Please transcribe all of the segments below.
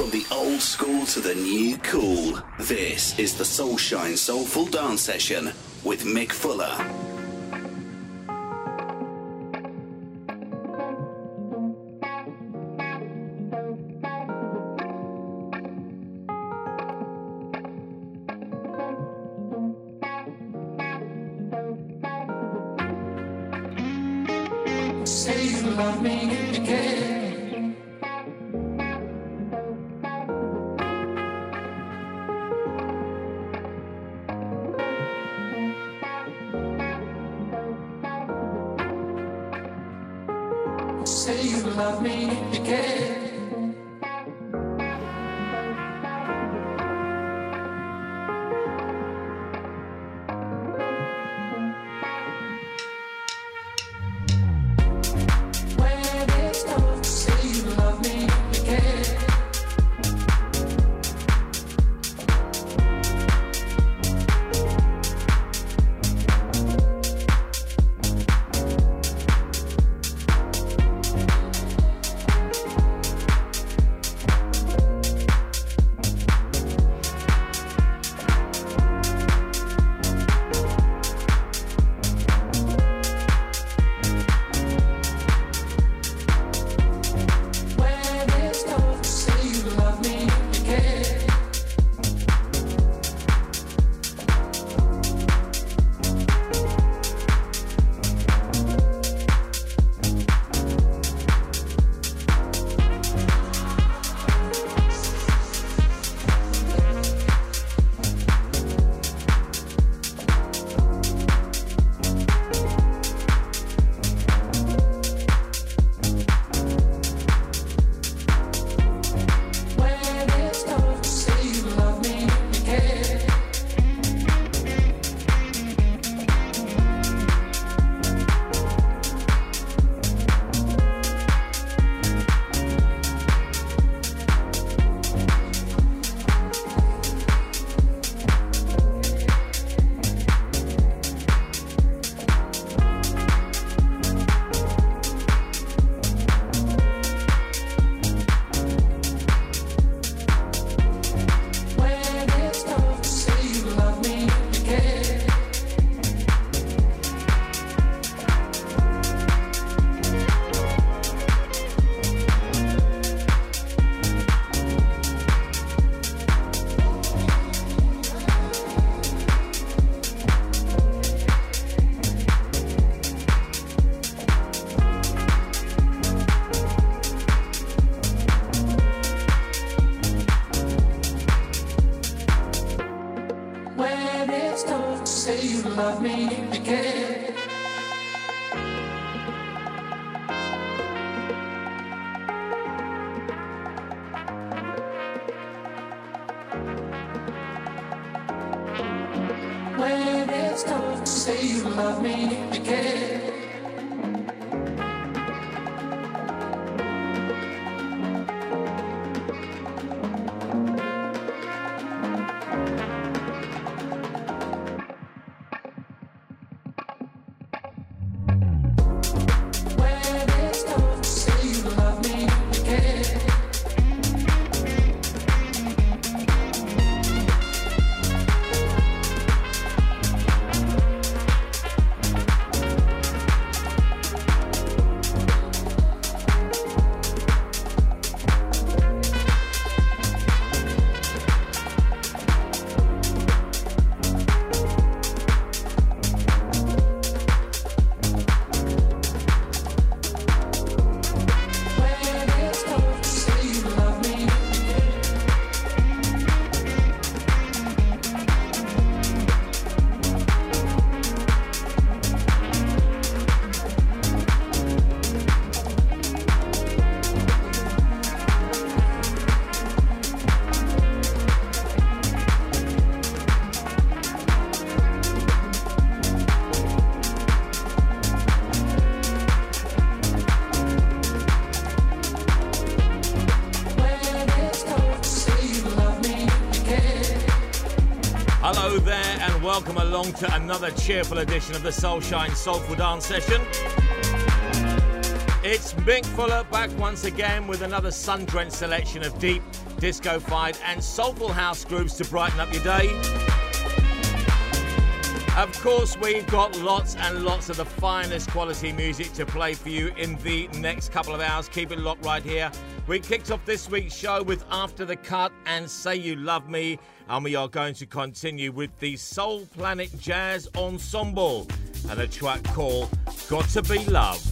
From the old school to the new cool, this is the SoulShyne Soulful Dance Session with Mick Fuller. welcome to another cheerful edition of the SoulShyne Soulful Dance Session. It's Mick Fuller back once again with another sun-drenched selection of deep, disco-fied and soulful house grooves to brighten up your day. Of course, we've got lots and lots of the finest quality music to play for you in the next couple of hours. Keep it locked right here. We kicked off this week's show with After the Cutt and Say You Love Me and we are going to continue with the Soul Planet Jazz Ensemble and a track called Got to Be Love.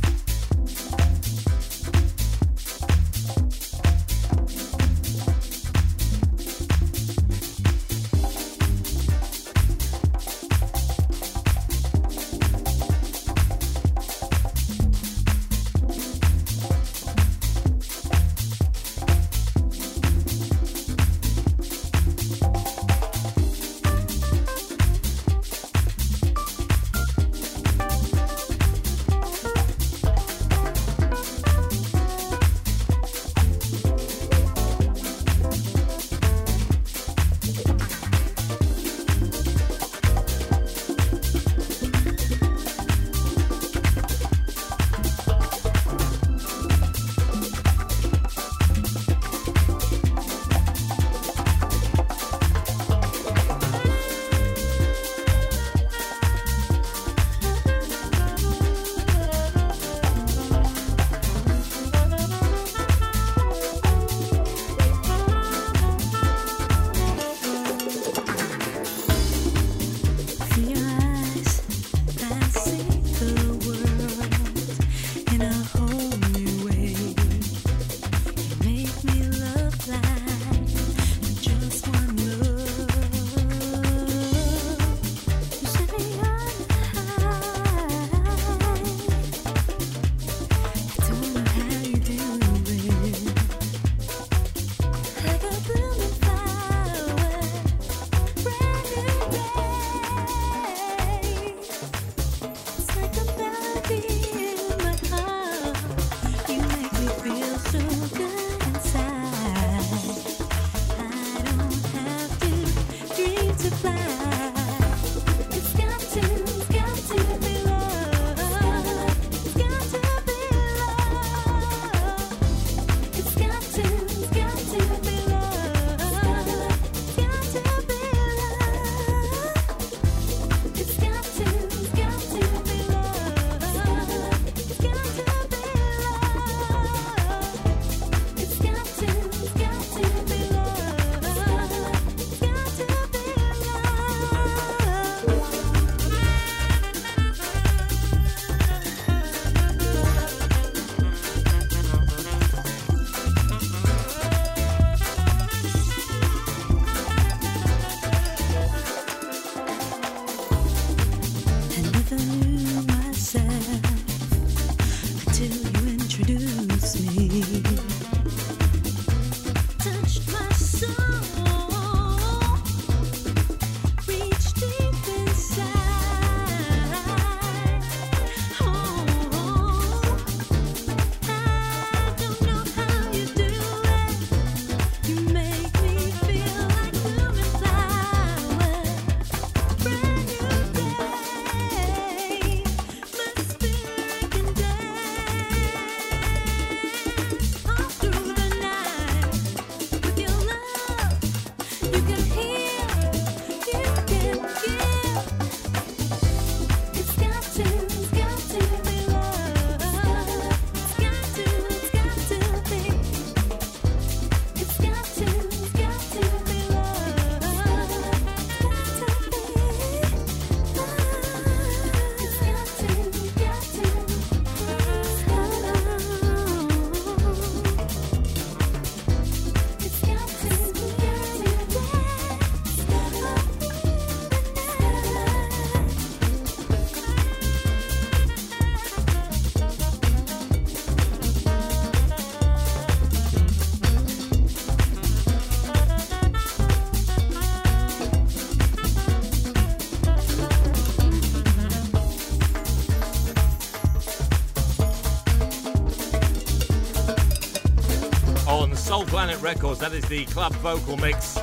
Records. That is the club vocal mix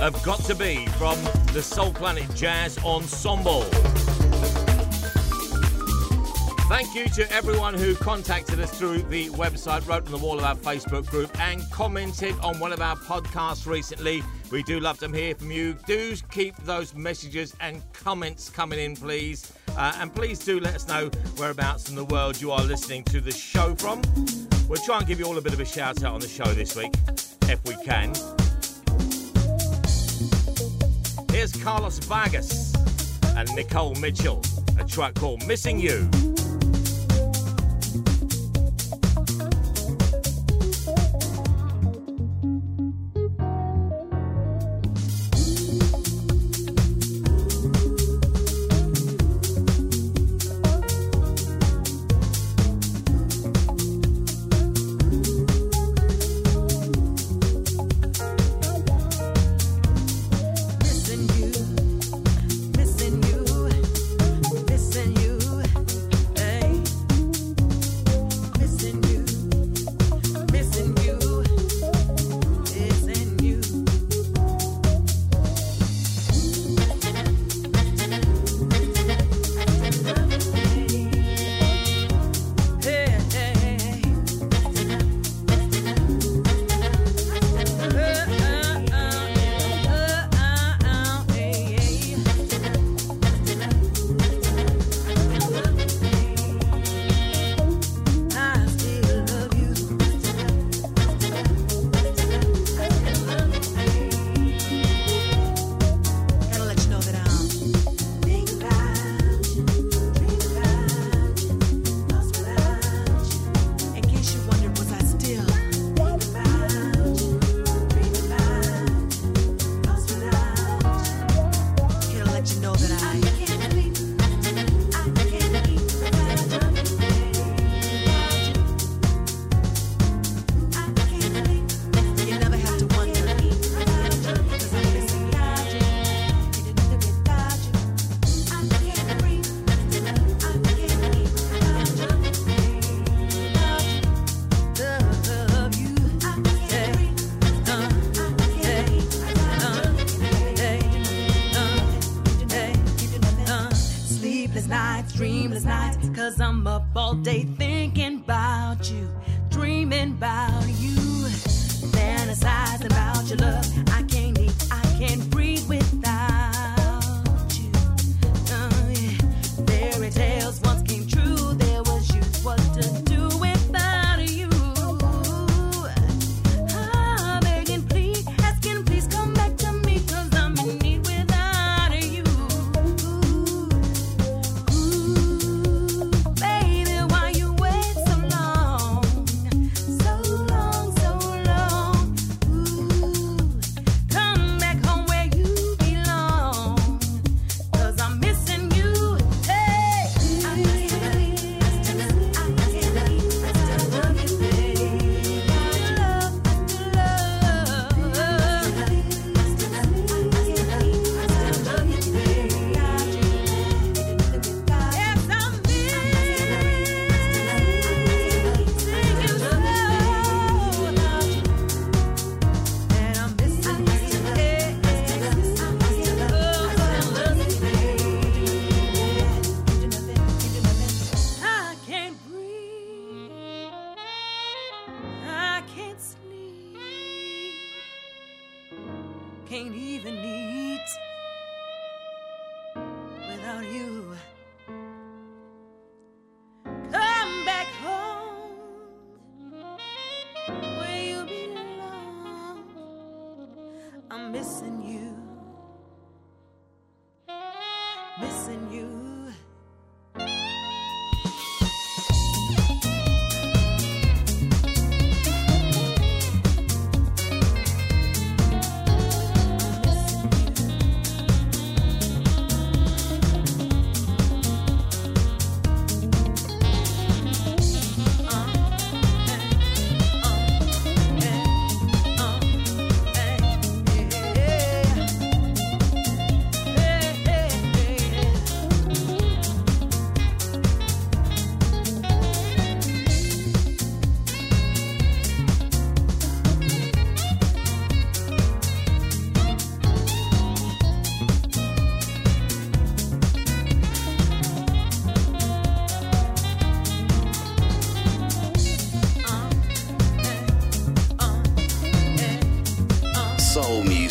of Got to Be from the Soul Planet Jazz Ensemble. Thank you to everyone who contacted us through the website, wrote on the wall of our Facebook group, and commented on one of our podcasts recently. We do love to hear from you. Do keep those messages and comments coming in, please. Uh, and please do let us know whereabouts in the world you are listening to the show from. We'll try and give you all a bit of a shout out on the show this week, can. Here's Carlos Vargas and Nicole Mitchell, a track called Missing You.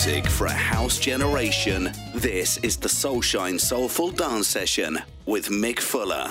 Music for a house generation. This is the SoulShyne Soulful Dance Session with Mick Fuller.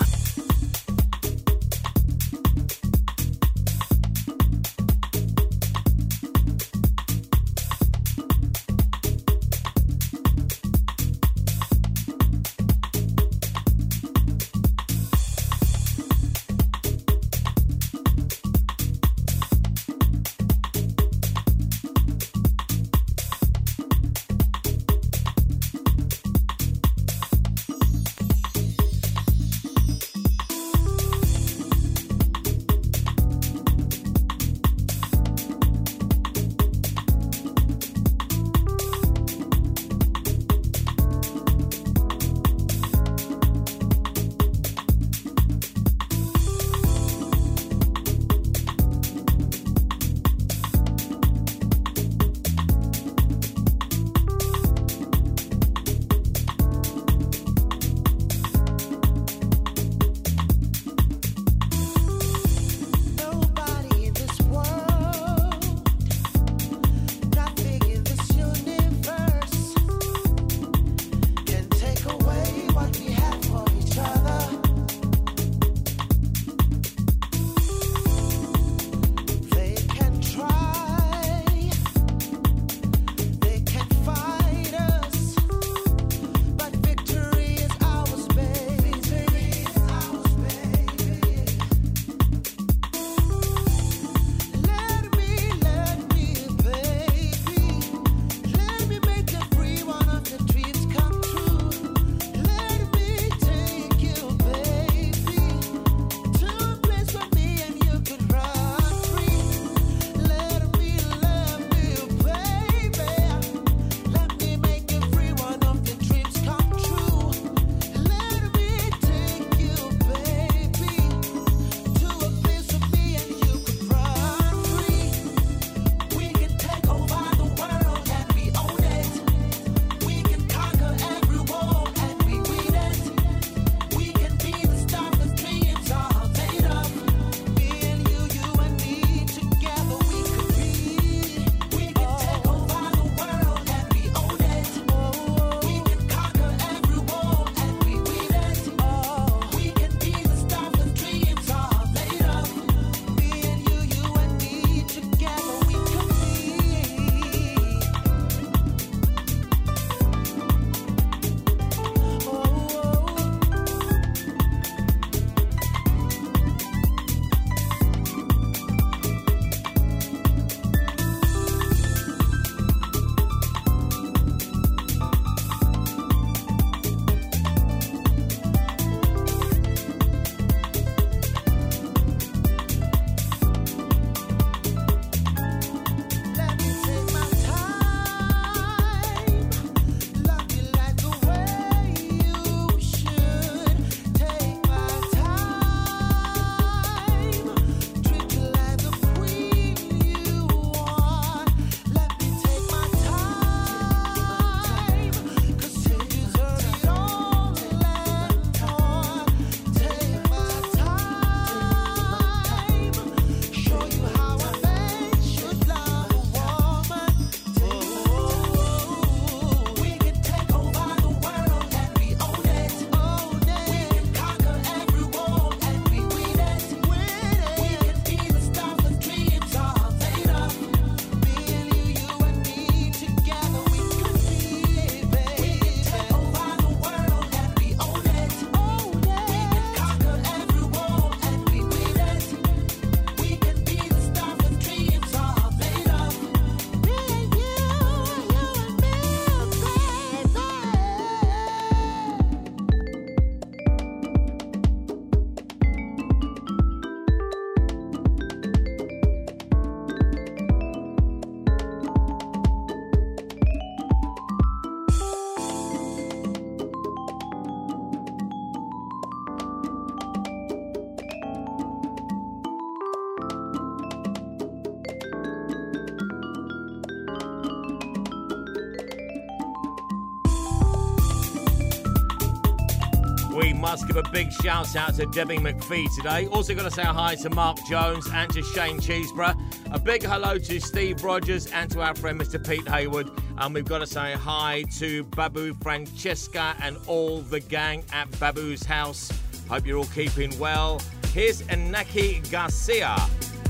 Big shout out to Debbie McPhee today. Also, got to say hi to Mark Jones and to Shane Cheeseborough. A big hello to Steve Rogers and to our friend Mr. Pete Hayward. And we've got to say hi to Babu Francesca and all the gang at Babu's house. Hope you're all keeping well. Here's Inaky Garcia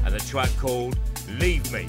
and a track called Leave Me.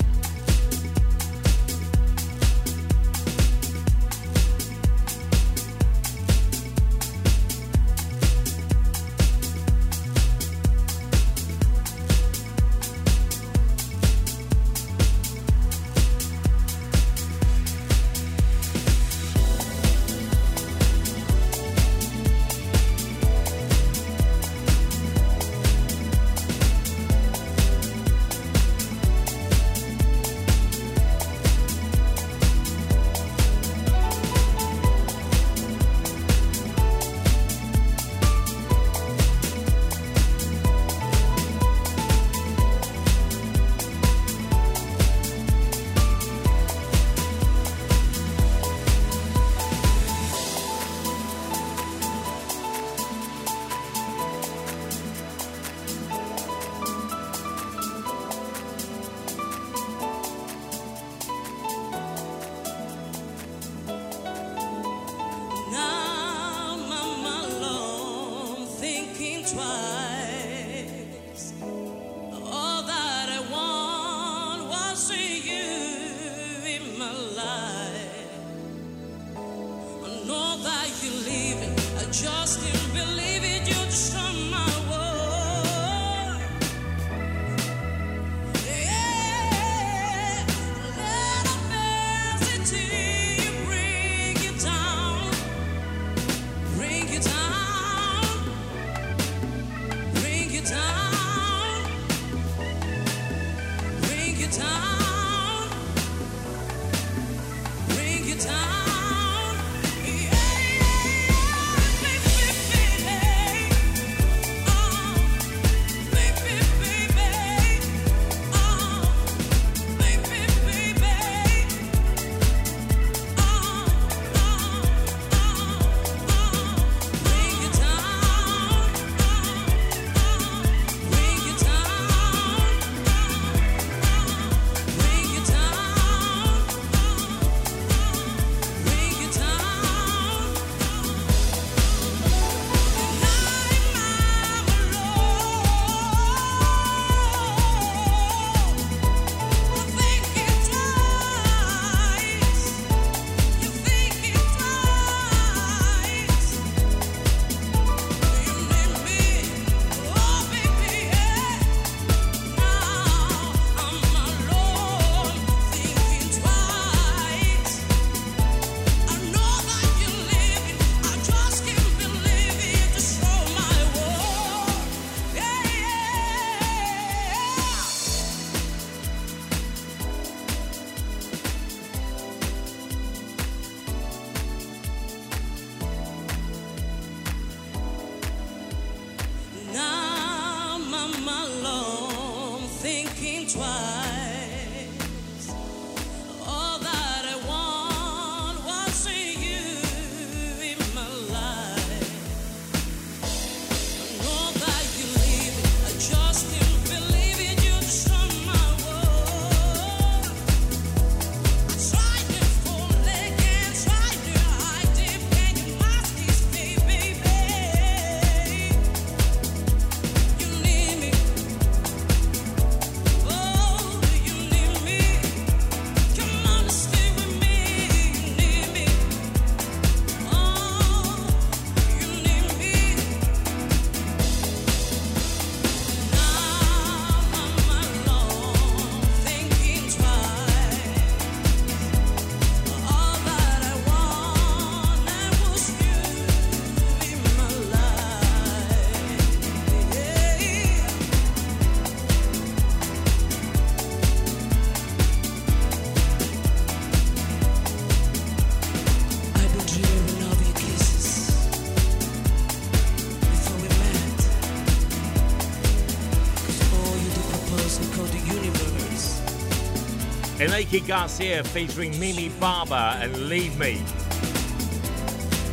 Inaky Garcia featuring Mimi Barber and Leave Me.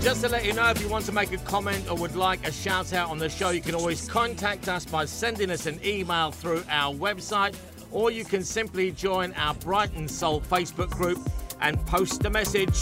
Just to let you know, if you want to make a comment or would like a shout out on the show, you can always contact us by sending us an email through our website or you can simply join our Brighton Soul Facebook group and post a message.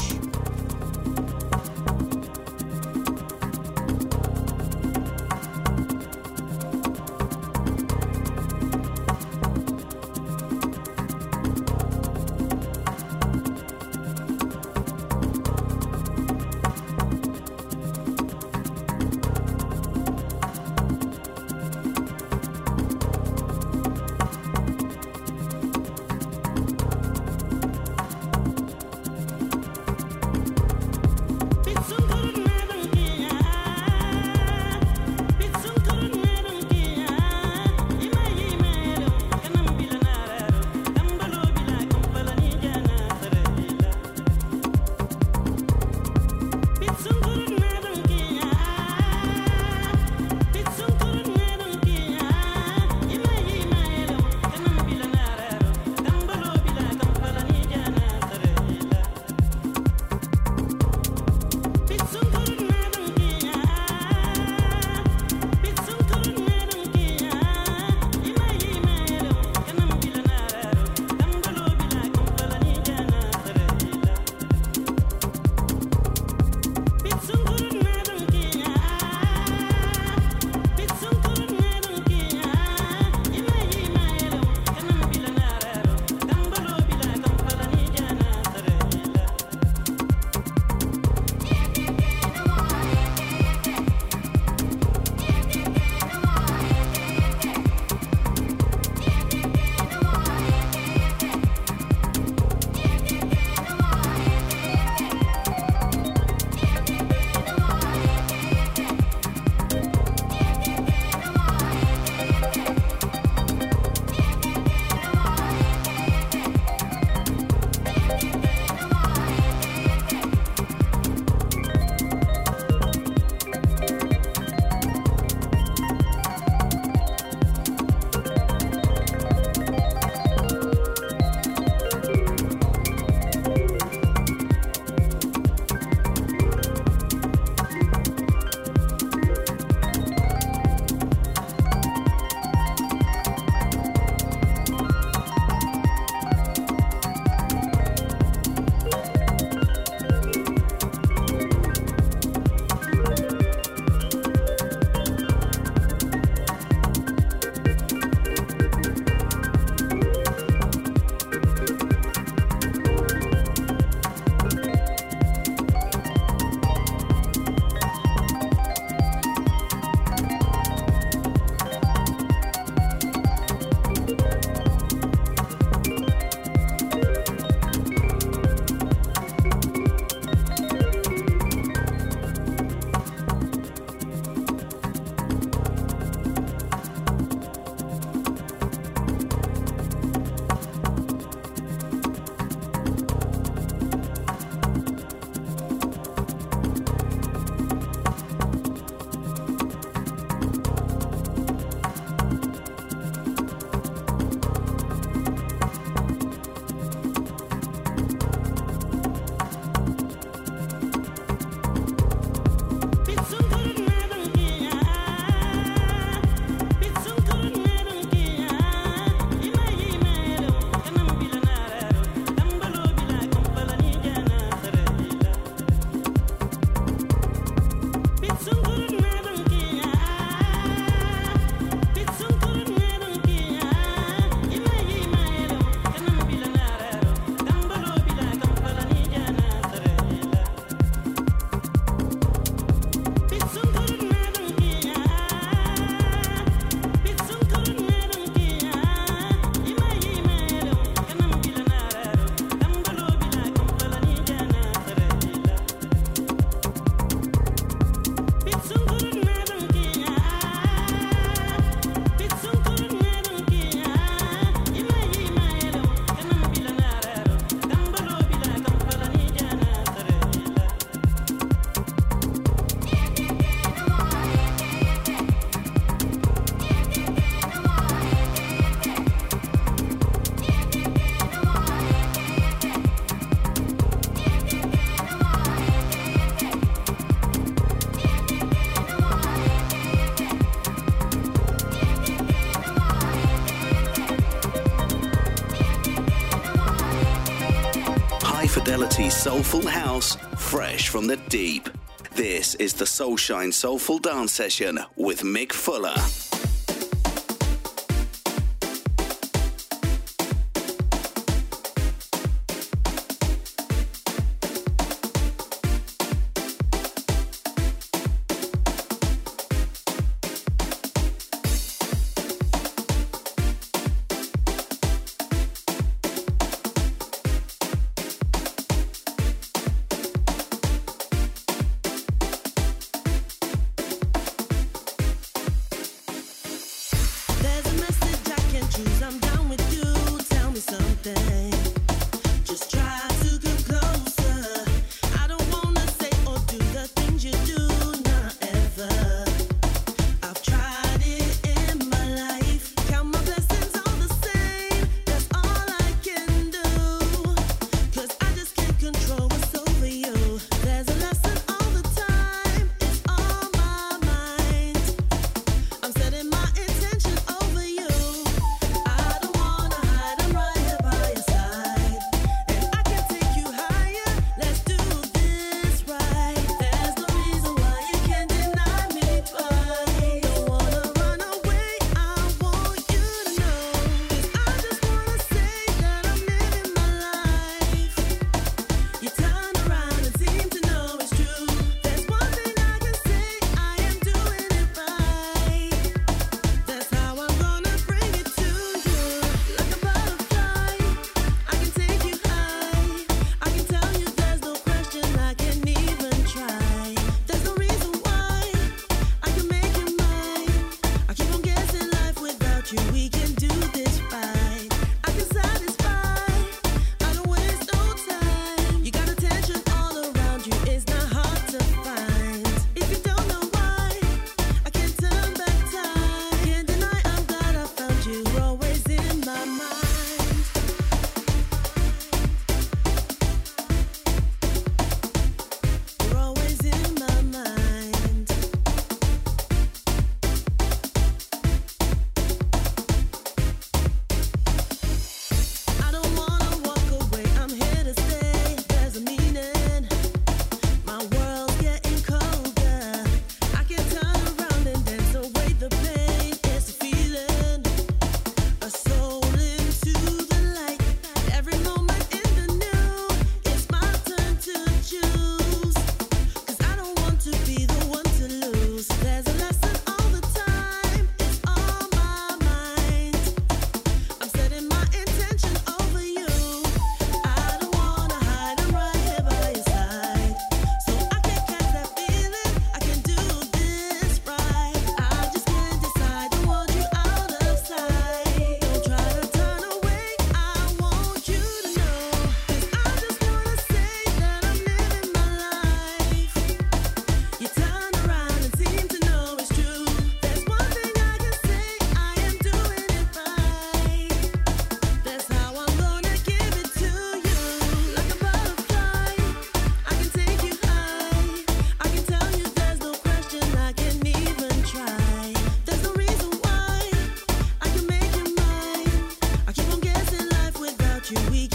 Quality soulful house, fresh from the deep. This is the SoulShyne Soulful Dance Session with Mick Fuller.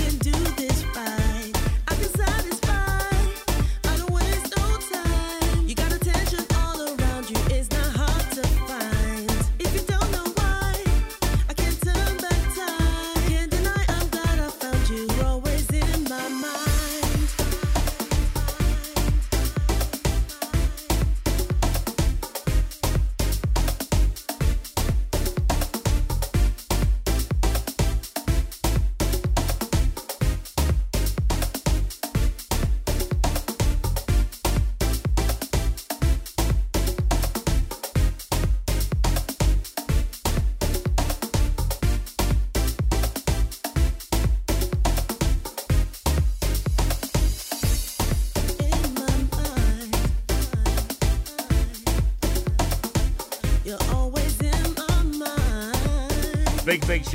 Big, big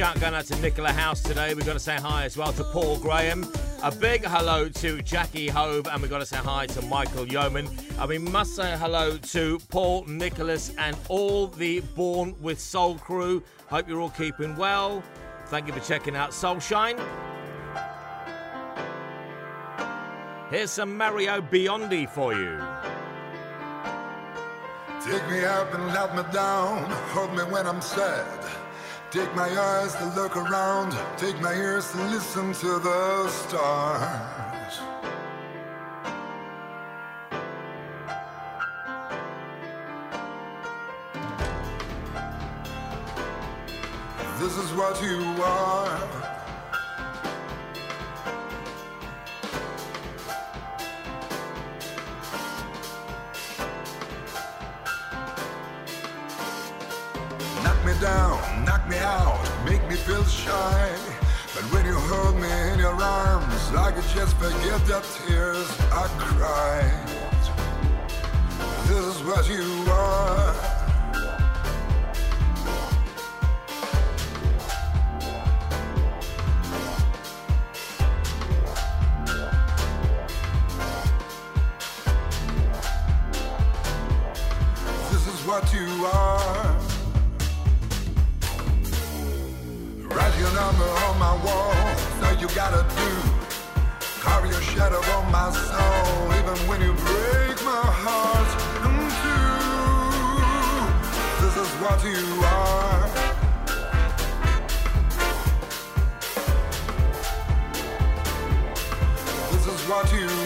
shout going out to Nicola House today. We've got to say hi as well to Paul Graham. A big hello to Jackie Hove, and we've got to say hi to Michael Yeoman. And we must say hello to Paul Nicholas and all the Born with Soul crew. Hope you're all keeping well. Thank you for checking out SoulShyne. Here's some Mario Biondi for you. Take me up and let me down. Hold me when I'm sad. Take my eyes to look around, take my ears to listen to the stars. This is what you are. out, make me feel shy. But when you hold me in your arms, I could just forget the tears I cried. This is what you are. gotta do. Carve your shadow on my soul, even when you break my heart in two. This is what you are. This is what you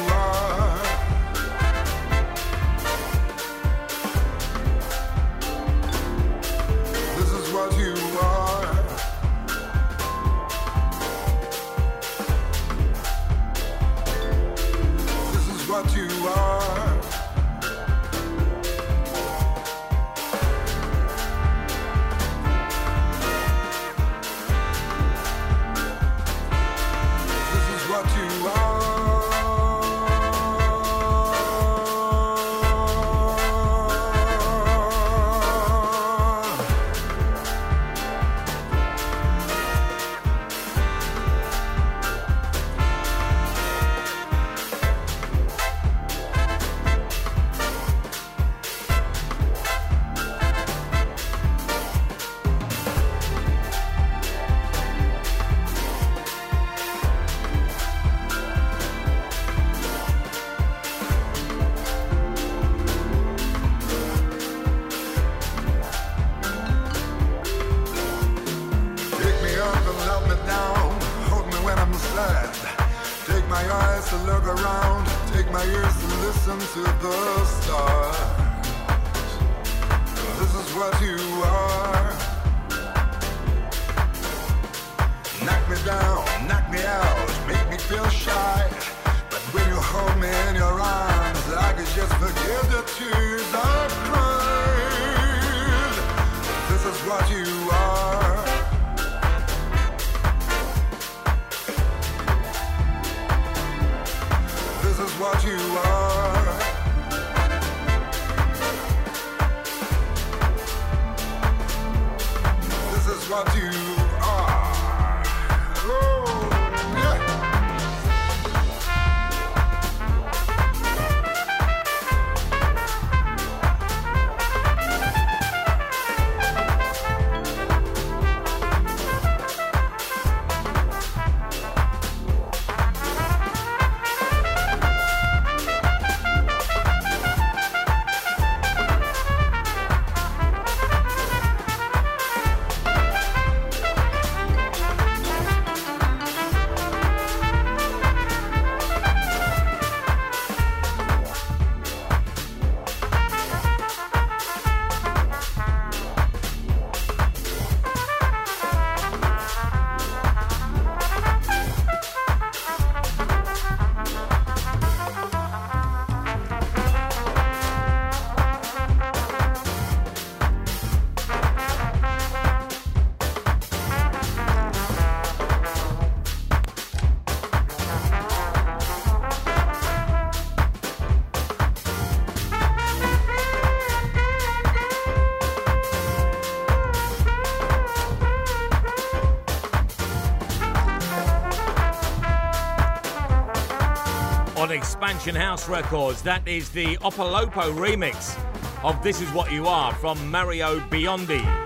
Expansion House Records. That is the Opolopo remix of This Is What You Are from Mario Biondi.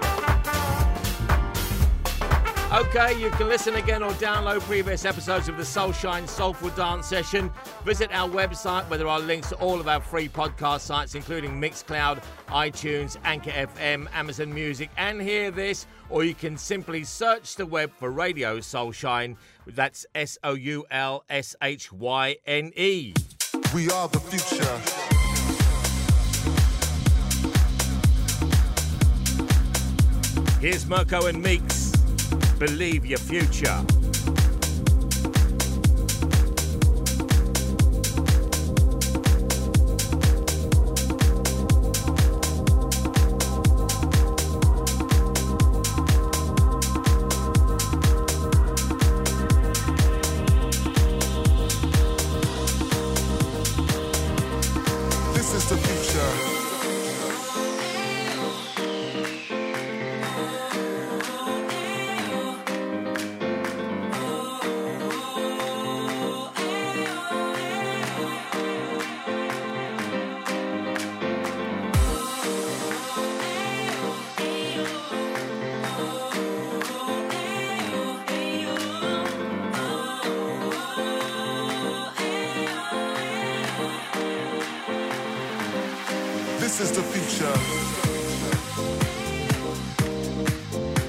Okay, you can listen again or download previous episodes of the SoulShyne Soulful Dance Session. Visit our website where there are links to all of our free podcast sites, including Mixcloud, iTunes, Anchor FM, Amazon Music, and Hear This. Or you can simply search the web for Radio SoulShyne that's S O U L S H Y N E. We are the future. Here's Mirko and Meex. Believe your future. This is the future.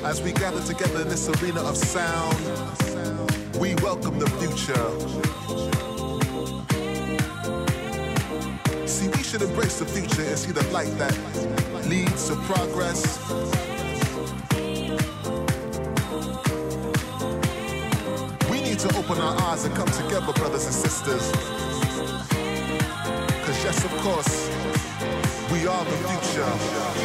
As we gather together in this arena of sound, we welcome the future. See, we should embrace the future and see the light that leads to progress. We need to open our eyes and come together, brothers and sisters. Cause yes, of course yourself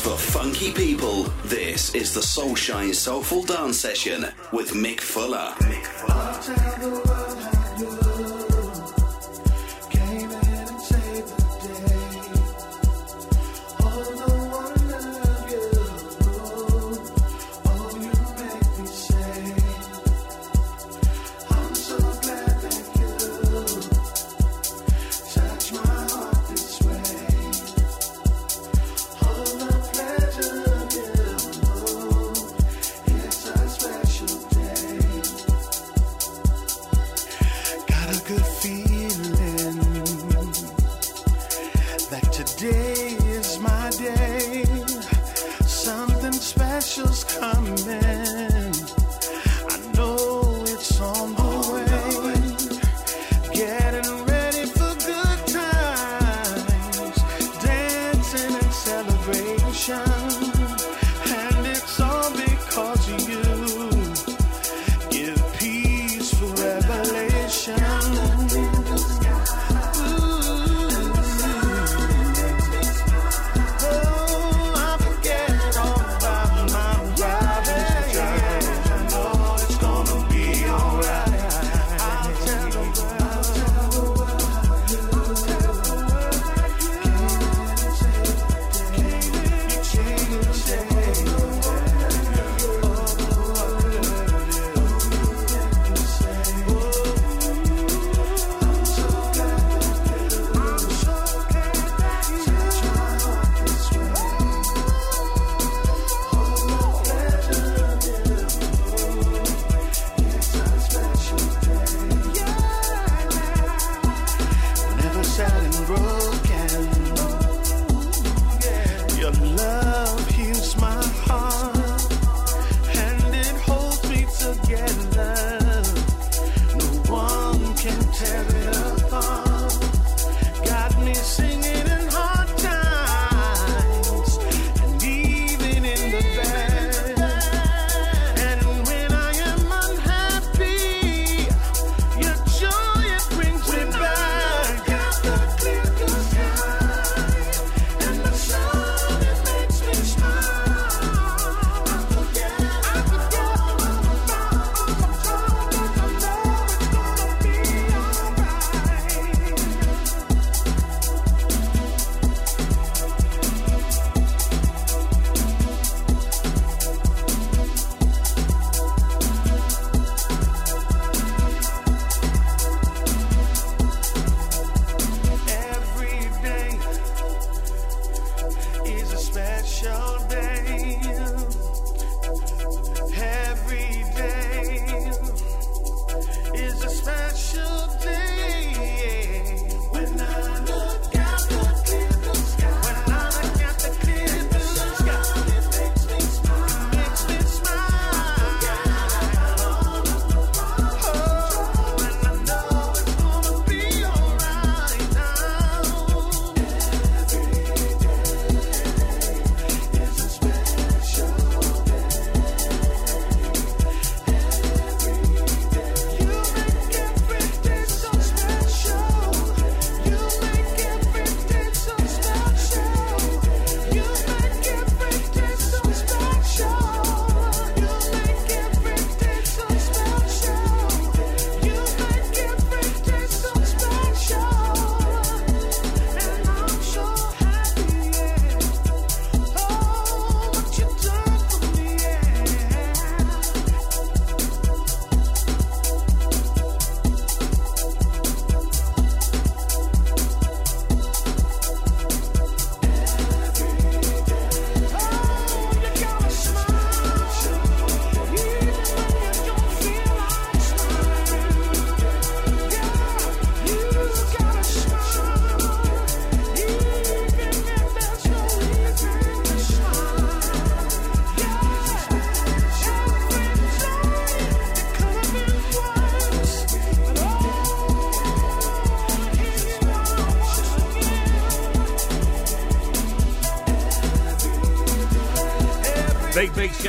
funky people. This is the SoulShyne Soulful Dance Session with Mick Fuller. Mick Fuller.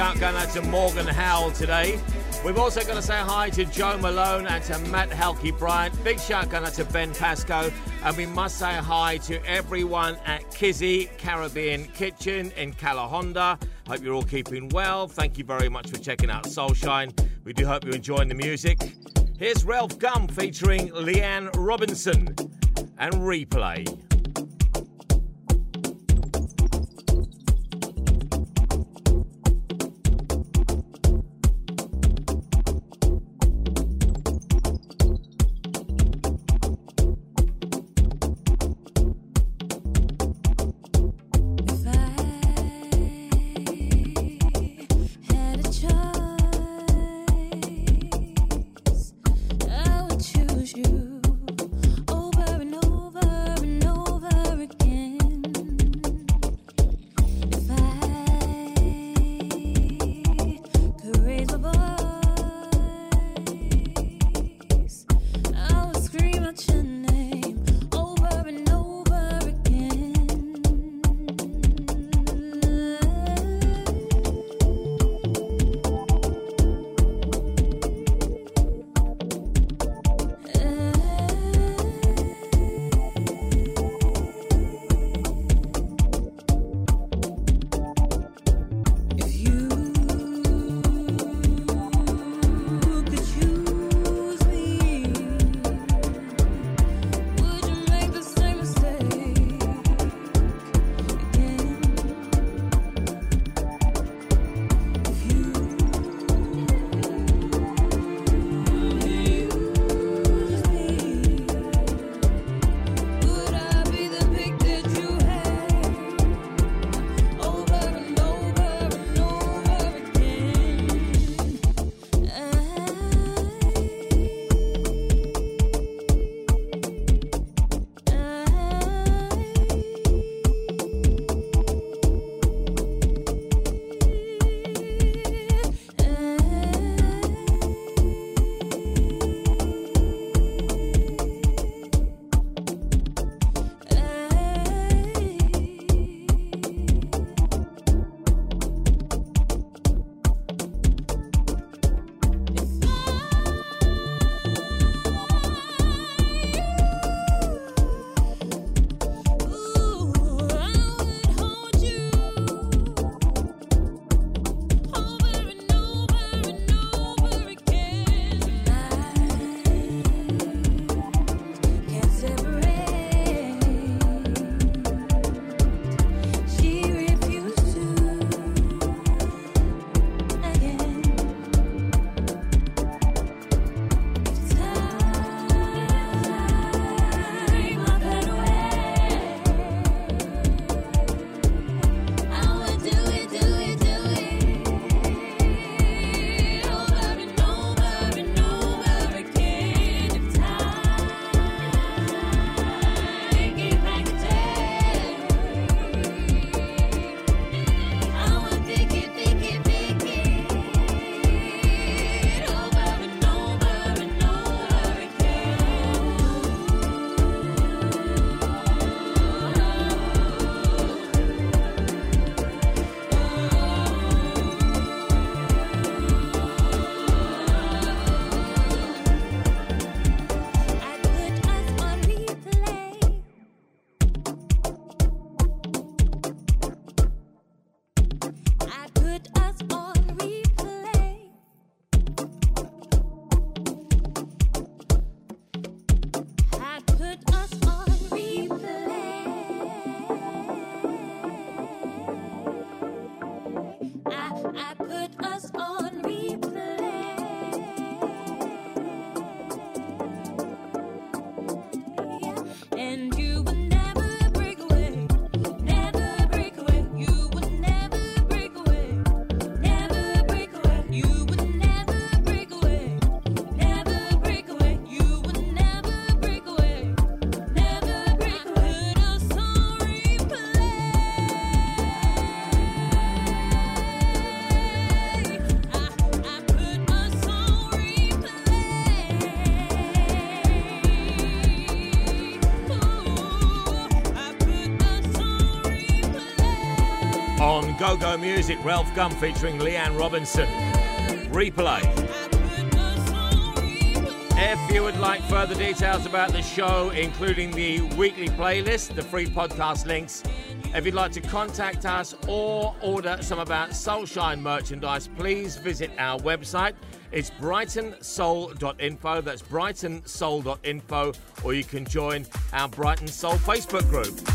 Shout going out to Morgan Howell today. We've also got to say hi to Joe Malone and to Matt Halkey Bryant. Big shout out to Ben Pasco. And we must say hi to everyone at Kizzy Caribbean Kitchen in Honda. Hope you're all keeping well. Thank you very much for checking out SoulShyne. We do hope you're enjoying the music. Here's Ralf Gum featuring Leanne Robinson and Replay. Go Music, Ralf Gum featuring Leanne Robinson. Replay. If you would like further details about the show, including the weekly playlist, the free podcast links, if you'd like to contact us or order some of our SoulShyne merchandise, please visit our website. It's brightonsoul.info. That's brightonsoul.info, or you can join our Brighton Soul Facebook group.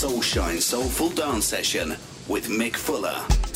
SoulShyne Soulful Dance Session with Mick Fuller.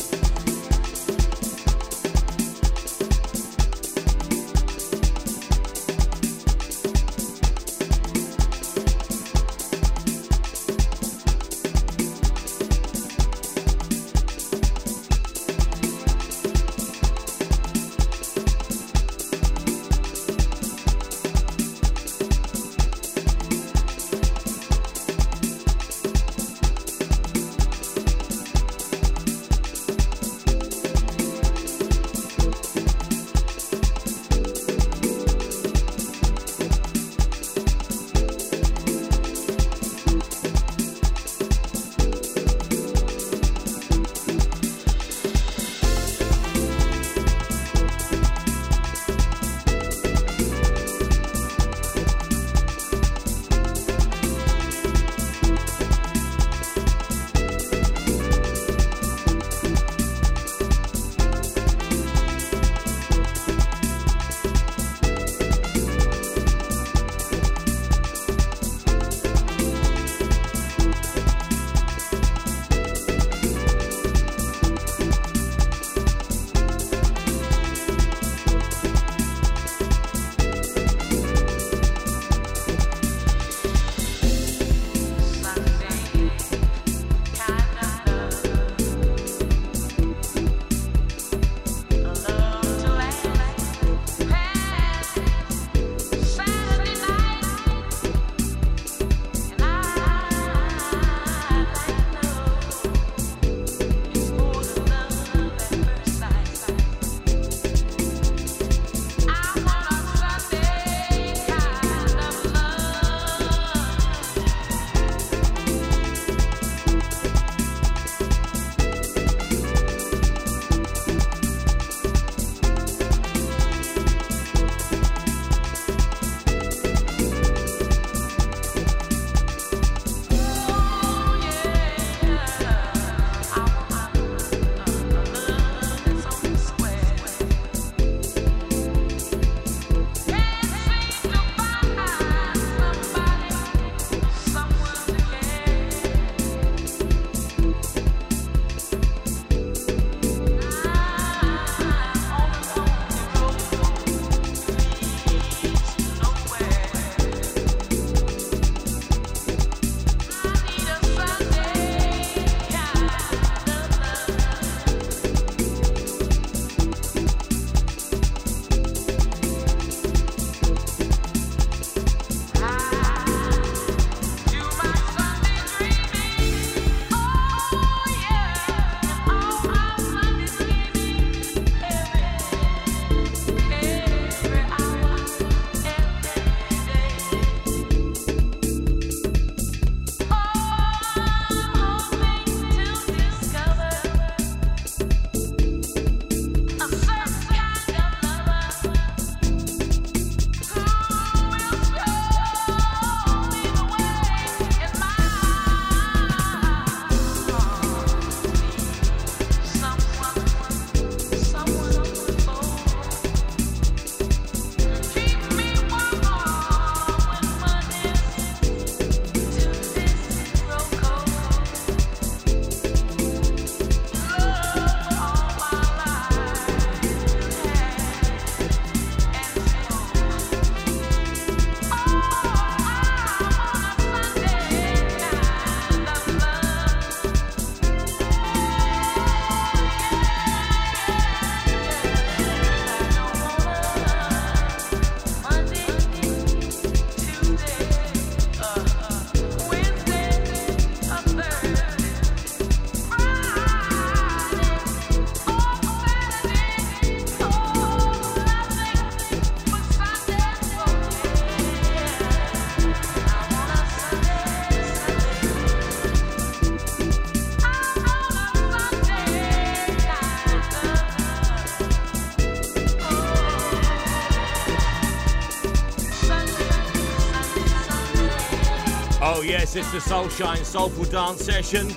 The SoulShyne Soulful Dance Session.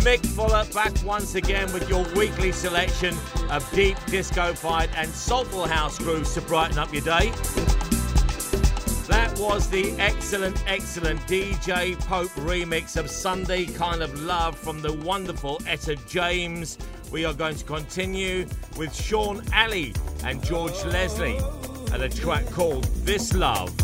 Mick Fuller back once again with your weekly selection of deep Discofied and soulful house grooves to brighten up your day. That was the excellent, excellent DJ Pope remix of Sunday Kind of Love from the wonderful Etta James. We are going to continue with Sean Alley and George Leslie and a track called This Love.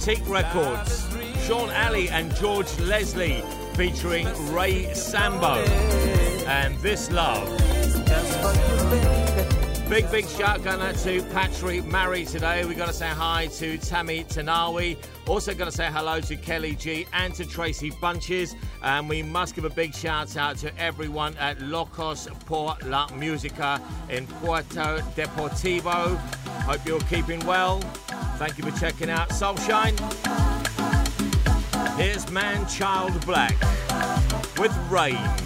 Boutique Records. Sean Alley and George Leslie featuring Ray Sambo. And This Love. Big, big shout going out to Patrick Murray today. We're got to say hi to Tammy Tanawi. Also, got to say hello to Kelly G and to Tracy Bunches. And we must give a big shout out to everyone at Locos por la Musica in Puerto Deportivo. Hope you're keeping well. Thank you for checking out SoulShyne. Here's Manchildblack with Rain.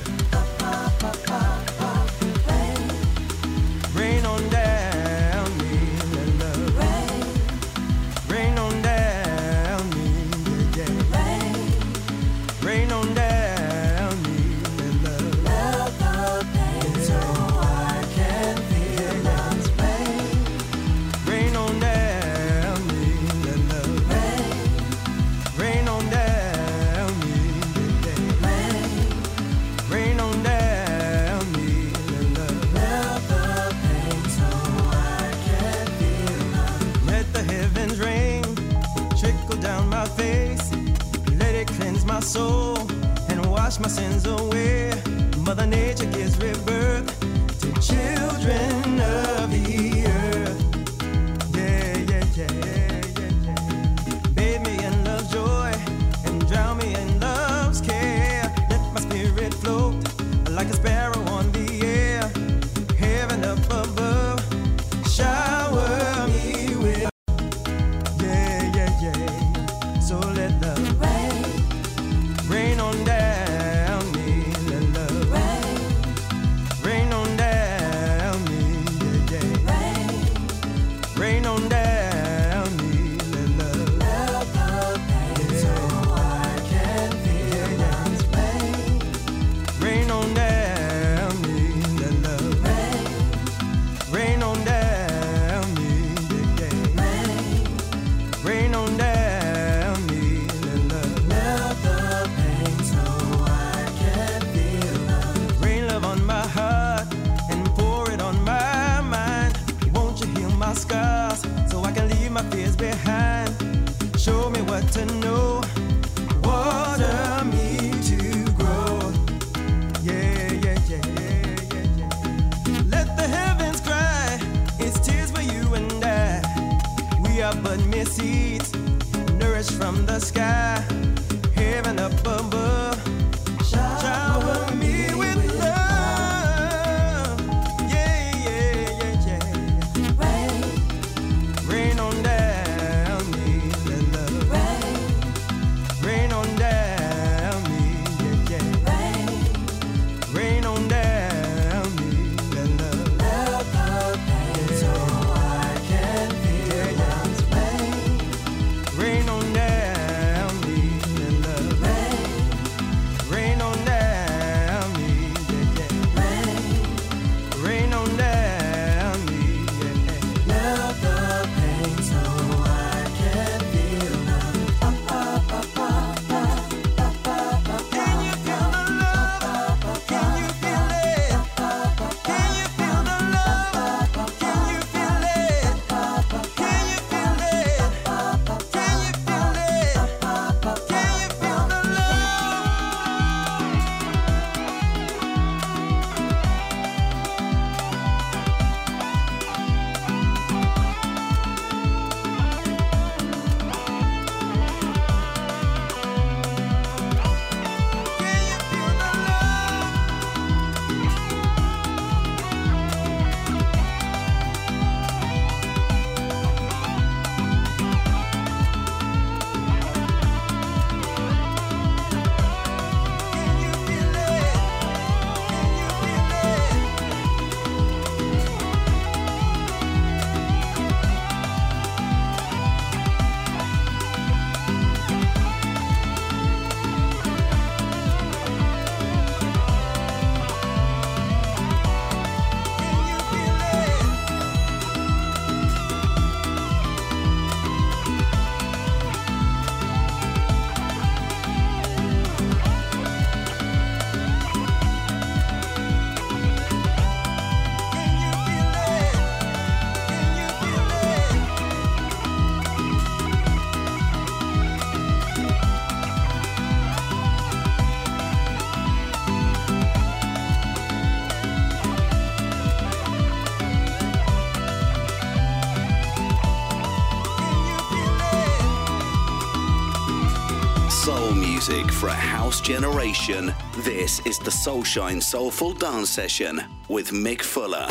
generation. This is the SoulShyne Soulful Dance Session with Mick Fuller.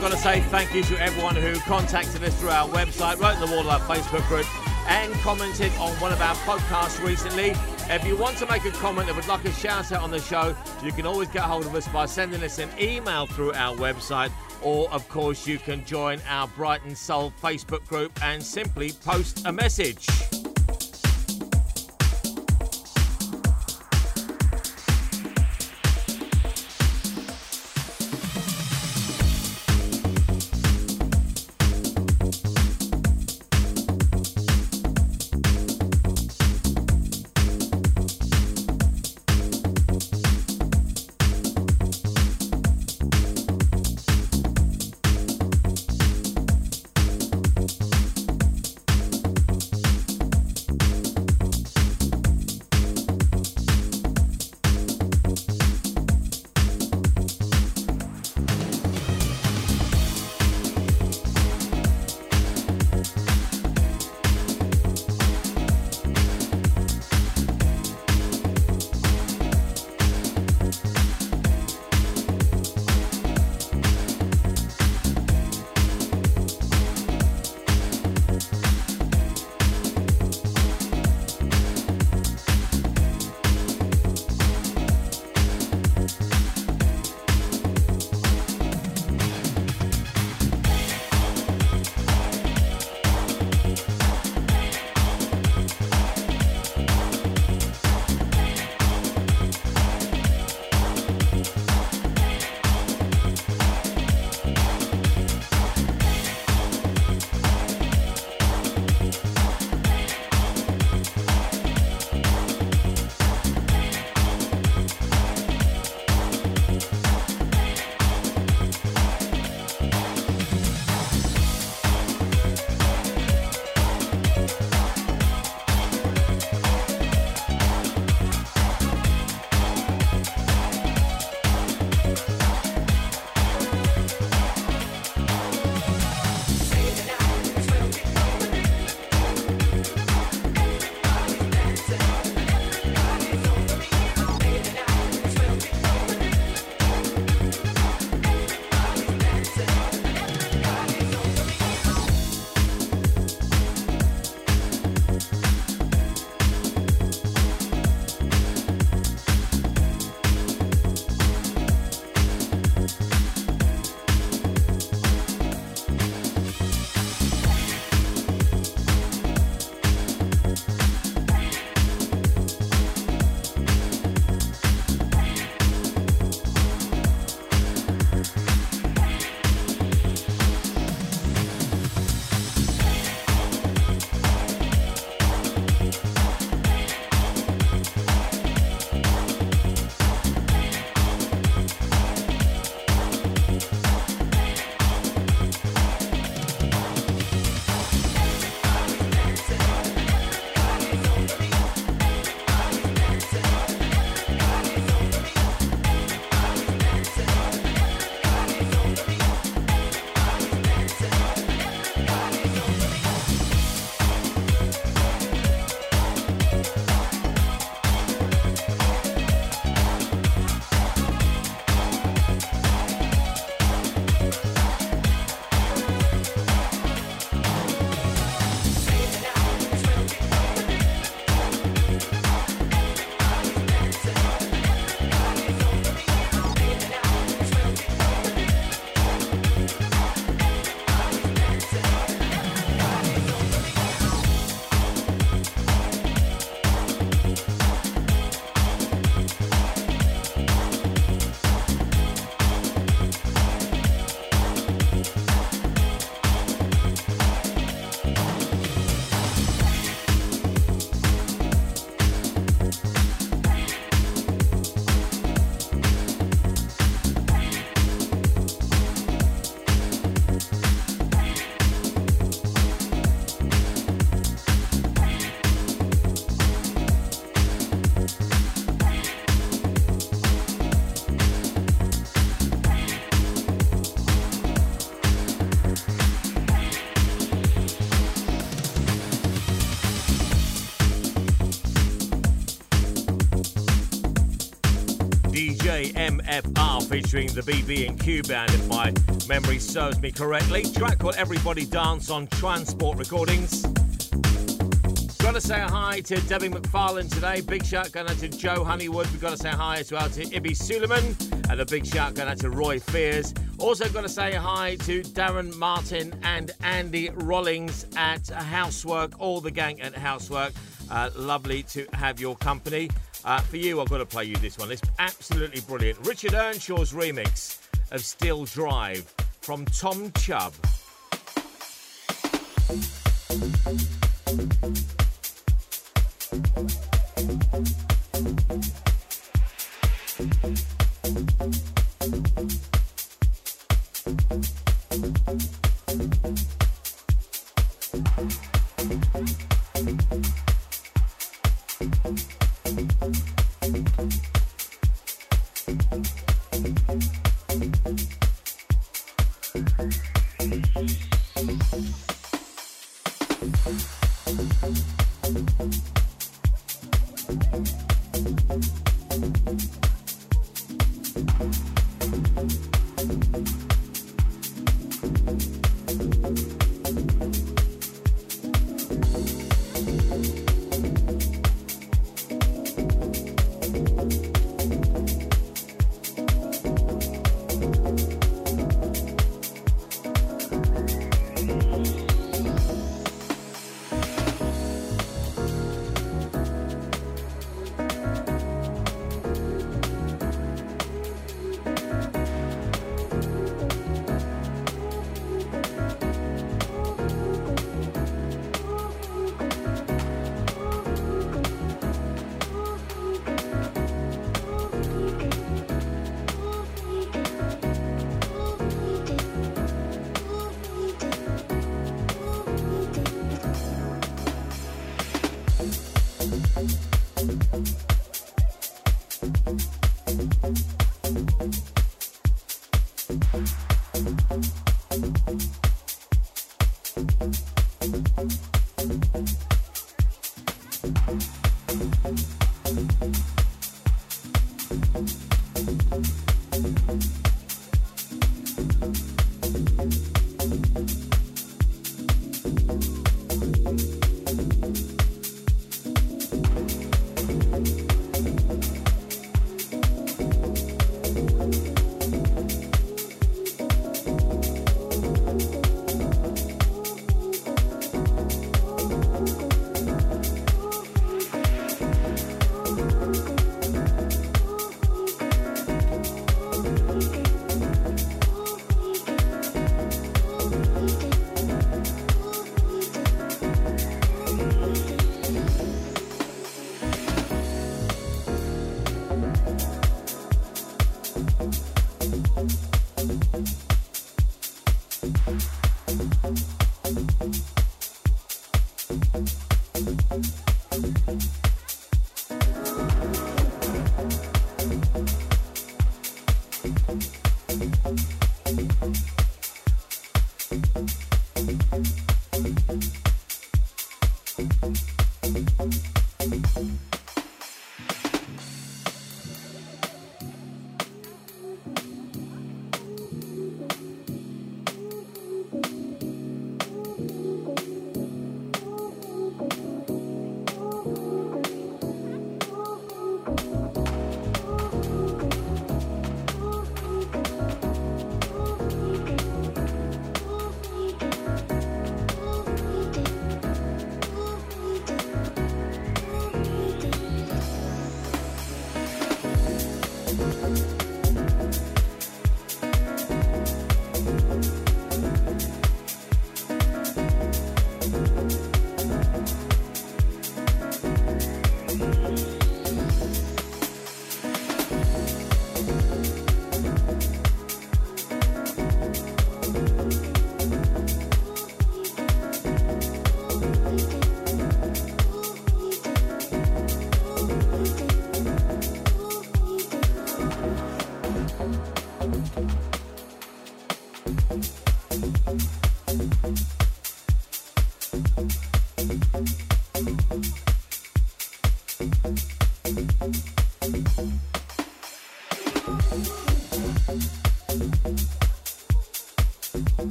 I've got to say thank you to everyone who contacted us through our website, wrote in the Wall Up Facebook group, and commented on one of our podcasts recently. If you want to make a comment that would like a shout out on the show, you can always get hold of us by sending us an email through our website, or of course, you can join our Brighton Soul Facebook group and simply post a message. MFR featuring the BB and Q band, if my memory serves me correctly. Track called Everybody Dance on Transport Recordings. got to say hi to Debbie McFarlane today. Big shout going out to Joe Honeywood. We've got to say hi as well to Ibby Suleiman. And a big shout going out to Roy Fears. Also got to say hi to Darren Martin and Andy Rollings at Housework, all the gang at Housework. Uh, lovely to have your company. Uh, for you, I've got to play you this one. It's absolutely brilliant. Richard Earnshaw's remix of Still Drive from Tom Chubb. Thank you. Thank you.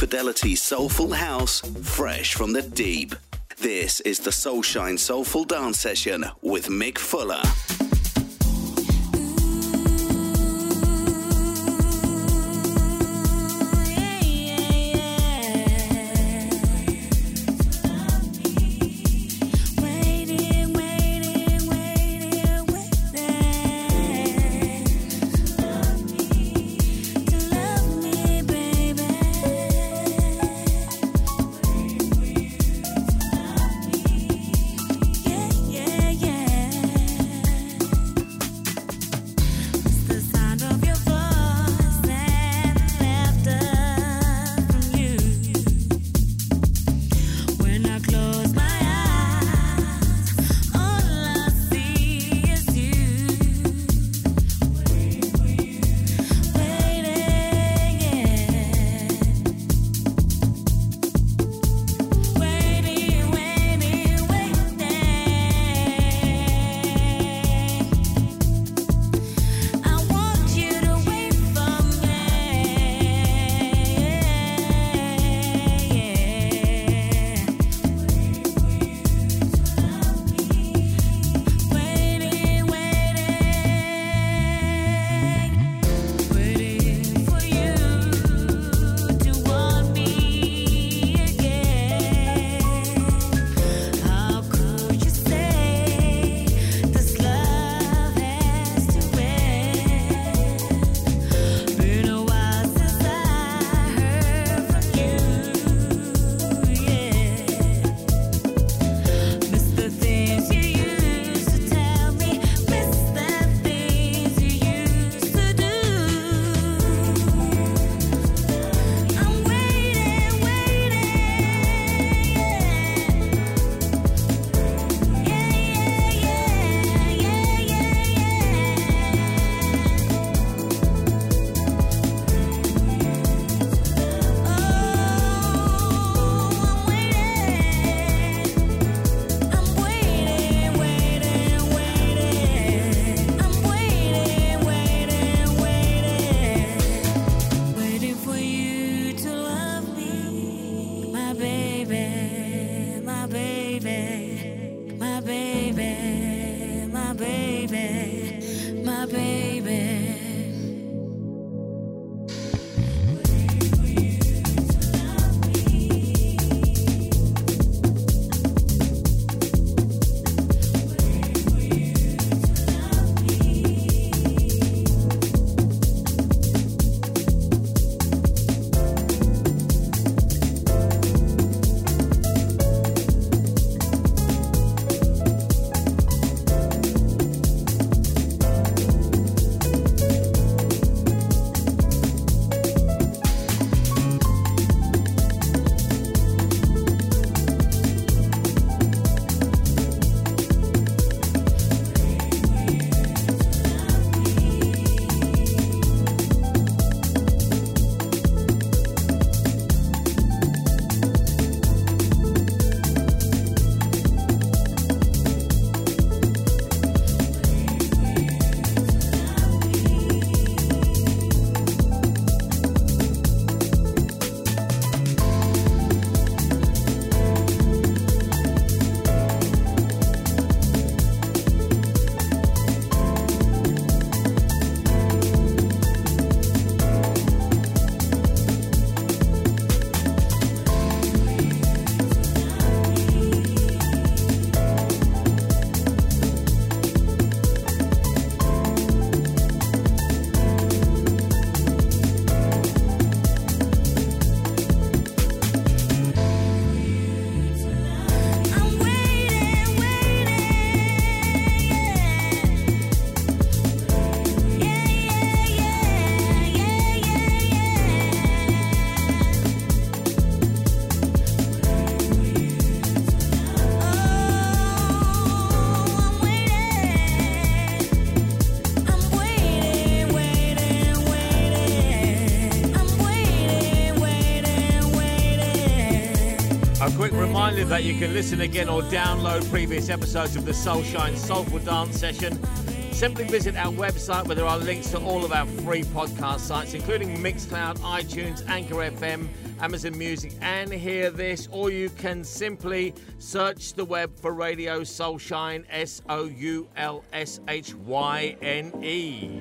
Fidelity soulful house, fresh from the deep. This is the SoulShyne Soulful Dance Session with Mick Fuller. That you can listen again or download previous episodes of the SoulShyne Soulful Dance Session simply visit our website where there are links to all of our free podcast sites, including Mixcloud, iTunes, Anchor FM, Amazon Music, and hearthis. Or you can simply search the web for Radio SoulShyne, S O U L S H Y N E.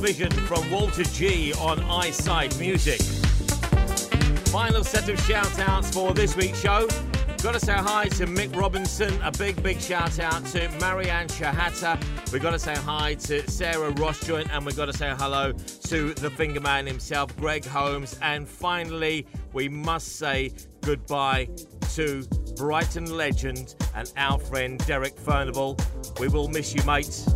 Vision from Walter G on Eyesight Music. Final set of shout outs for this week's show. Got to say hi to Mick Robinson. A big, big shout out to Marianne Shahata. We've got to say hi to Sarah Rossjoint. And we've got to say hello to the finger man himself, Greg Holmes. And finally, we must say goodbye to Brighton legend and our friend Derek Furnivall. We will miss you, mates.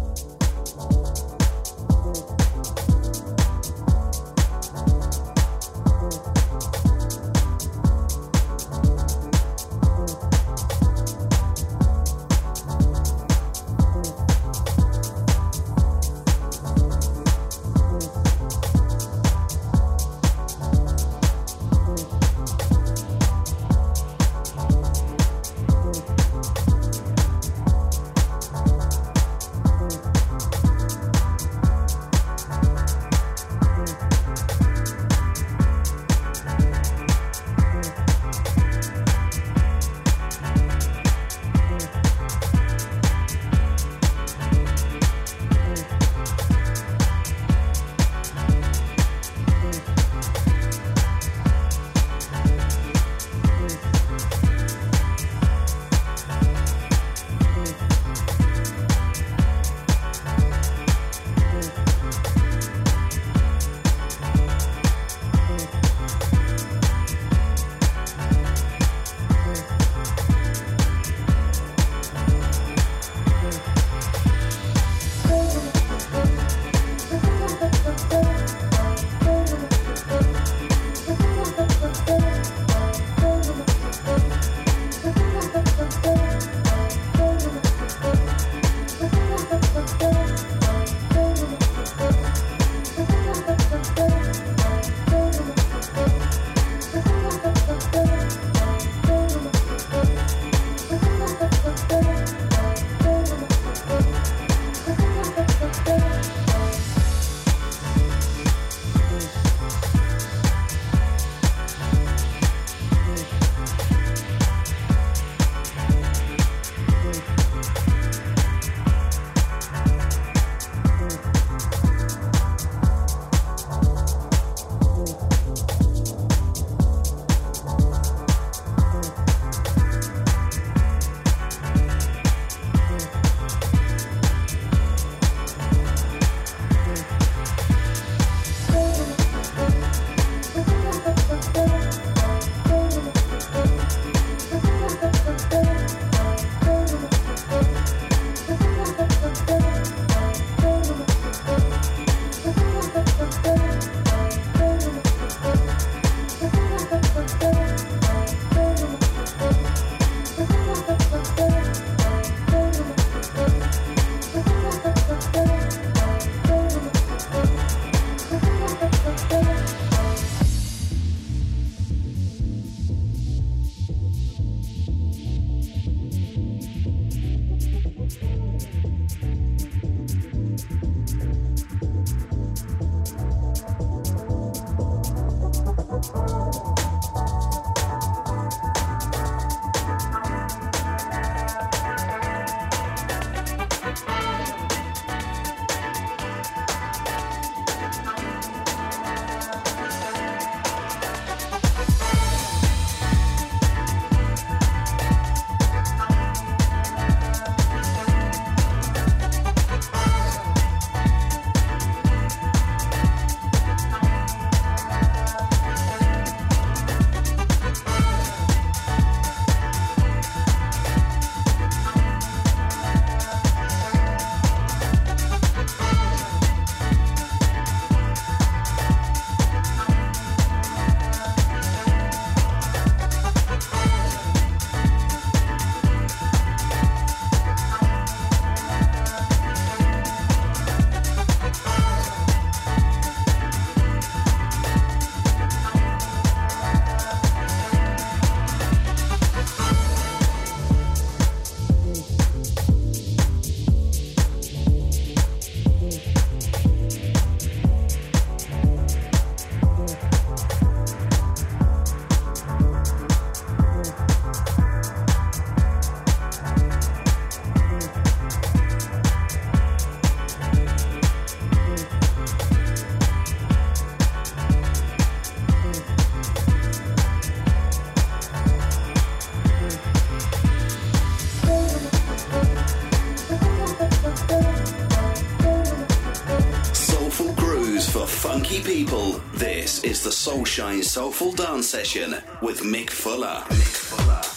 Party people, this is the SoulShyne Soulful Dance Session with Mick Fuller. Mick Fuller.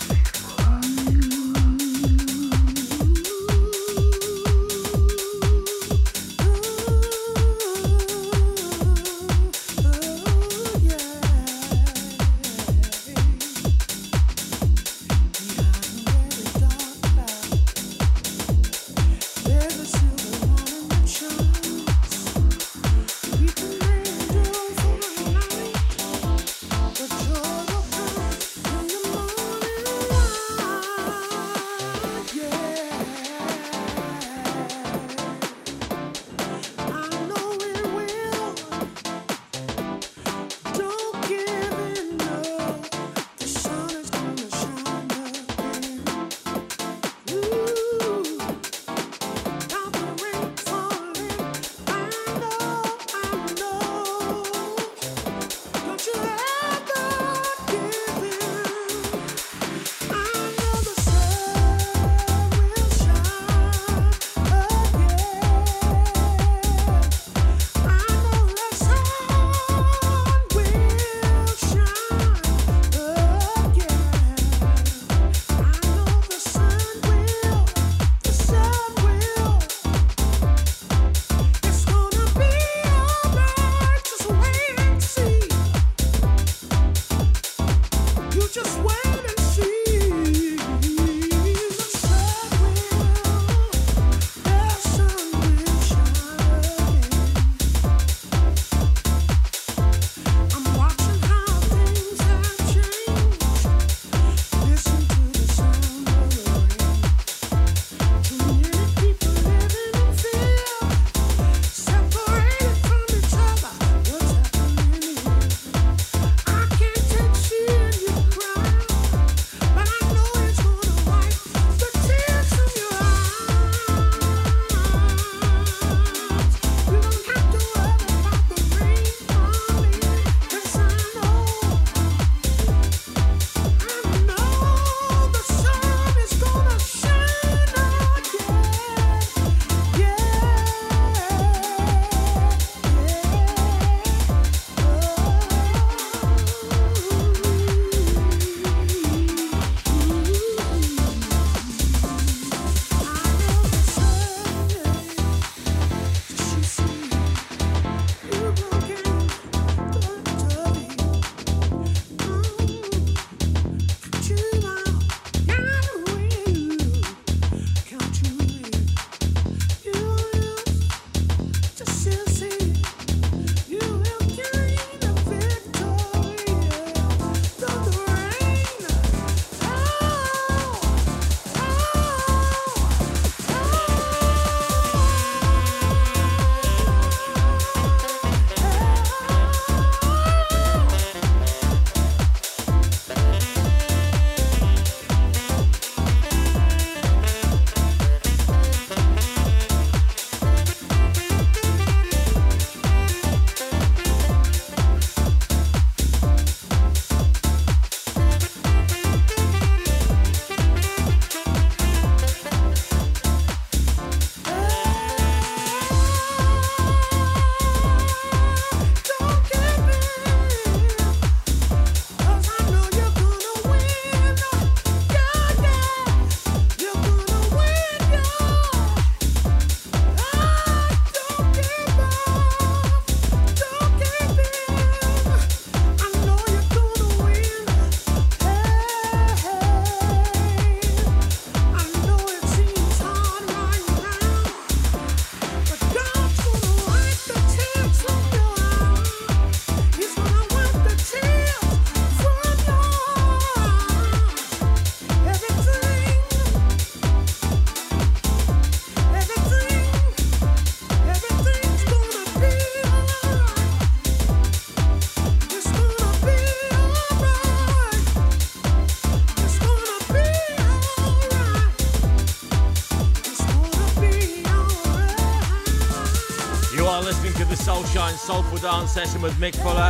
Soulful Dance session with Mick Fuller.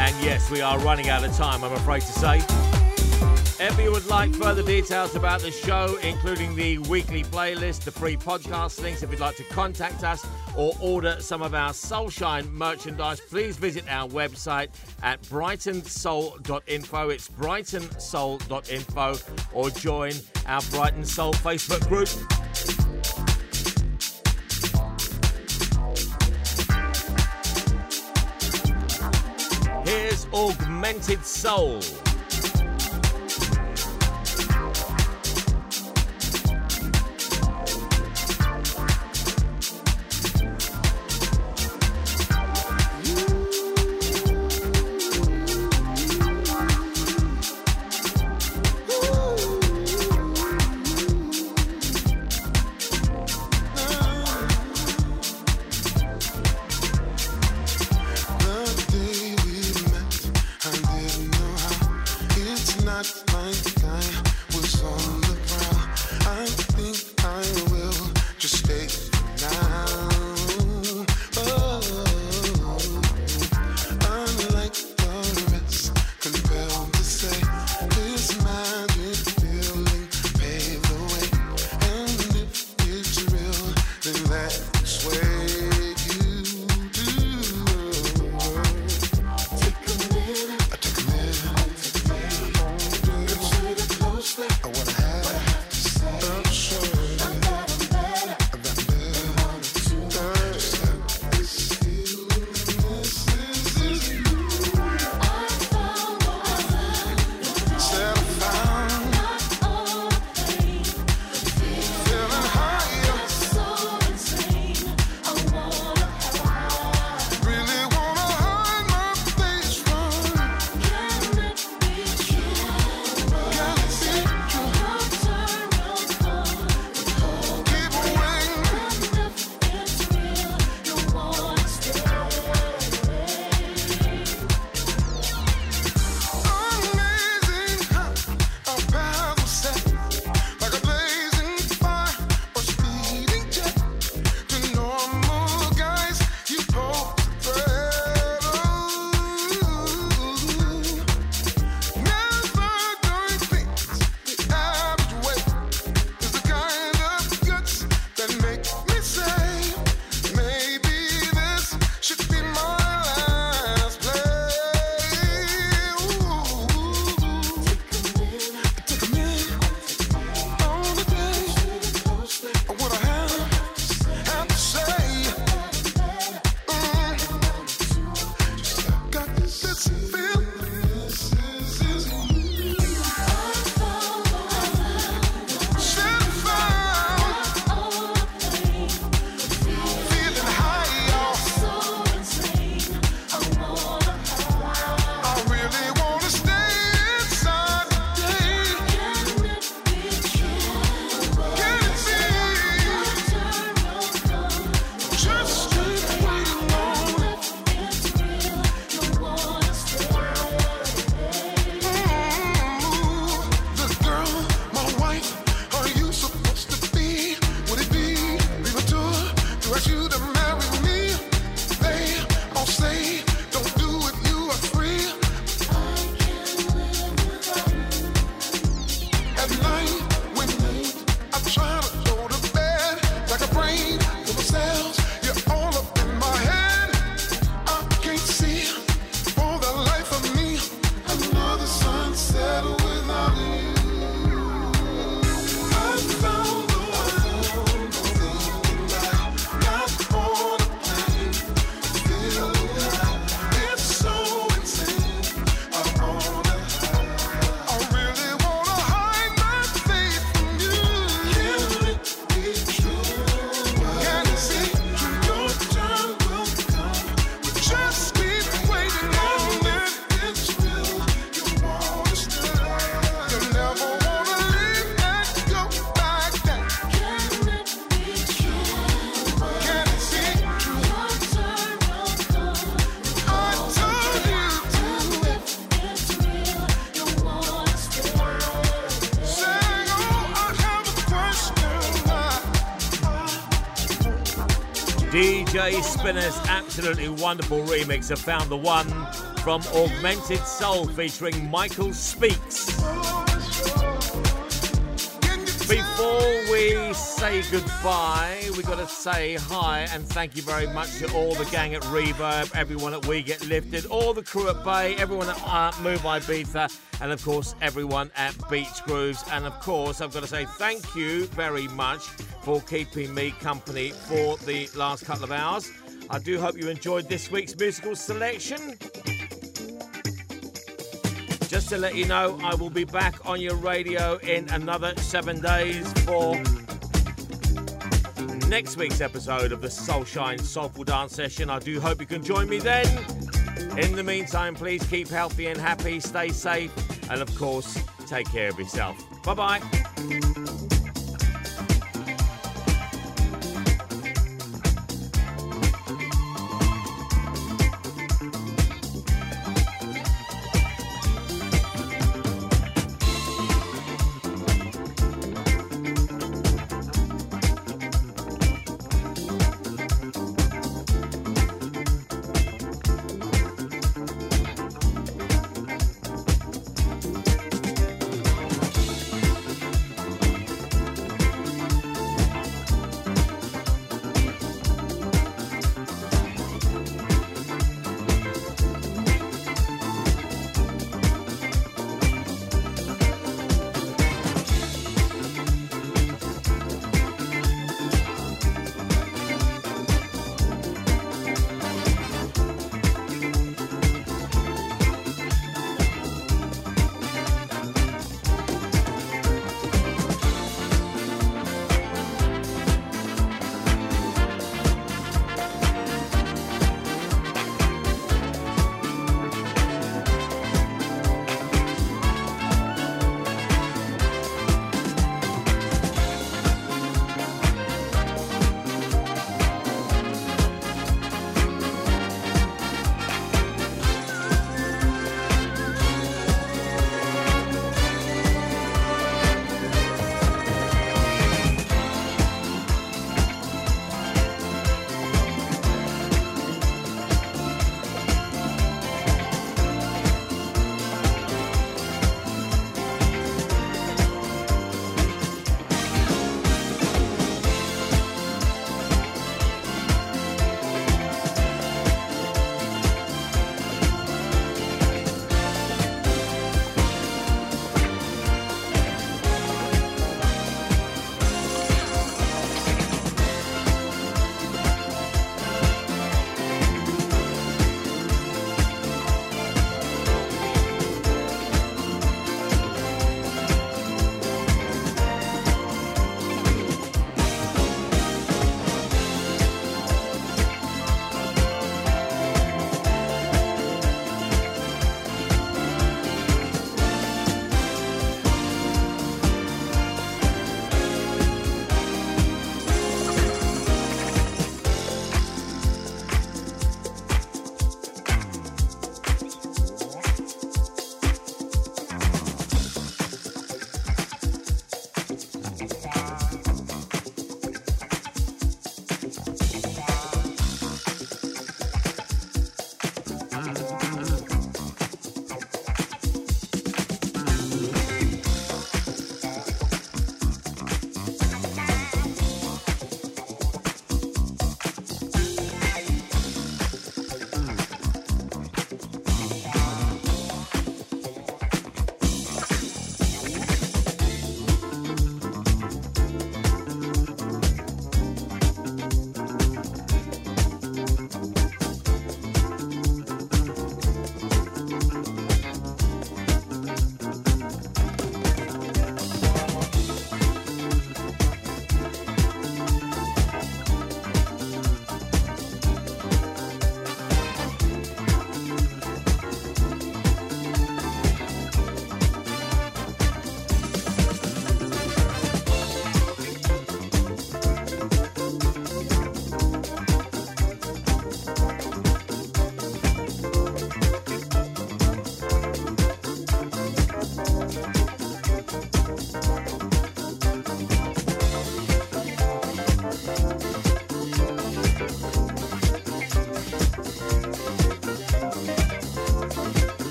And yes, we are running out of time, I'm afraid to say. If you would like further details about the show, including the weekly playlist, the free podcast links, if you'd like to contact us or order some of our SoulShyne merchandise, please visit our website at brightonsoul.info. It's brightonsoul.info or join our Brighton Soul Facebook group. Augmented Soul. Jay Spinner's absolutely wonderful remix of Found the One from Augmented Soul featuring Michael Speaks. Before we say goodbye, we've got to say hi and thank you very much to all the gang at Reverb, everyone at We Get Lifted, all the crew at Bay, everyone at uh, Move Ibiza, and of course everyone at Beach Grooves. And of course, I've got to say thank you very much for keeping me company for the last couple of hours. I do hope you enjoyed this week's musical selection. Just to let you know, I will be back on your radio in another seven days for next week's episode of the SoulShyne Soulful Dance Session. I do hope you can join me then. In the meantime, please keep healthy and happy, stay safe, and of course, take care of yourself. Bye bye.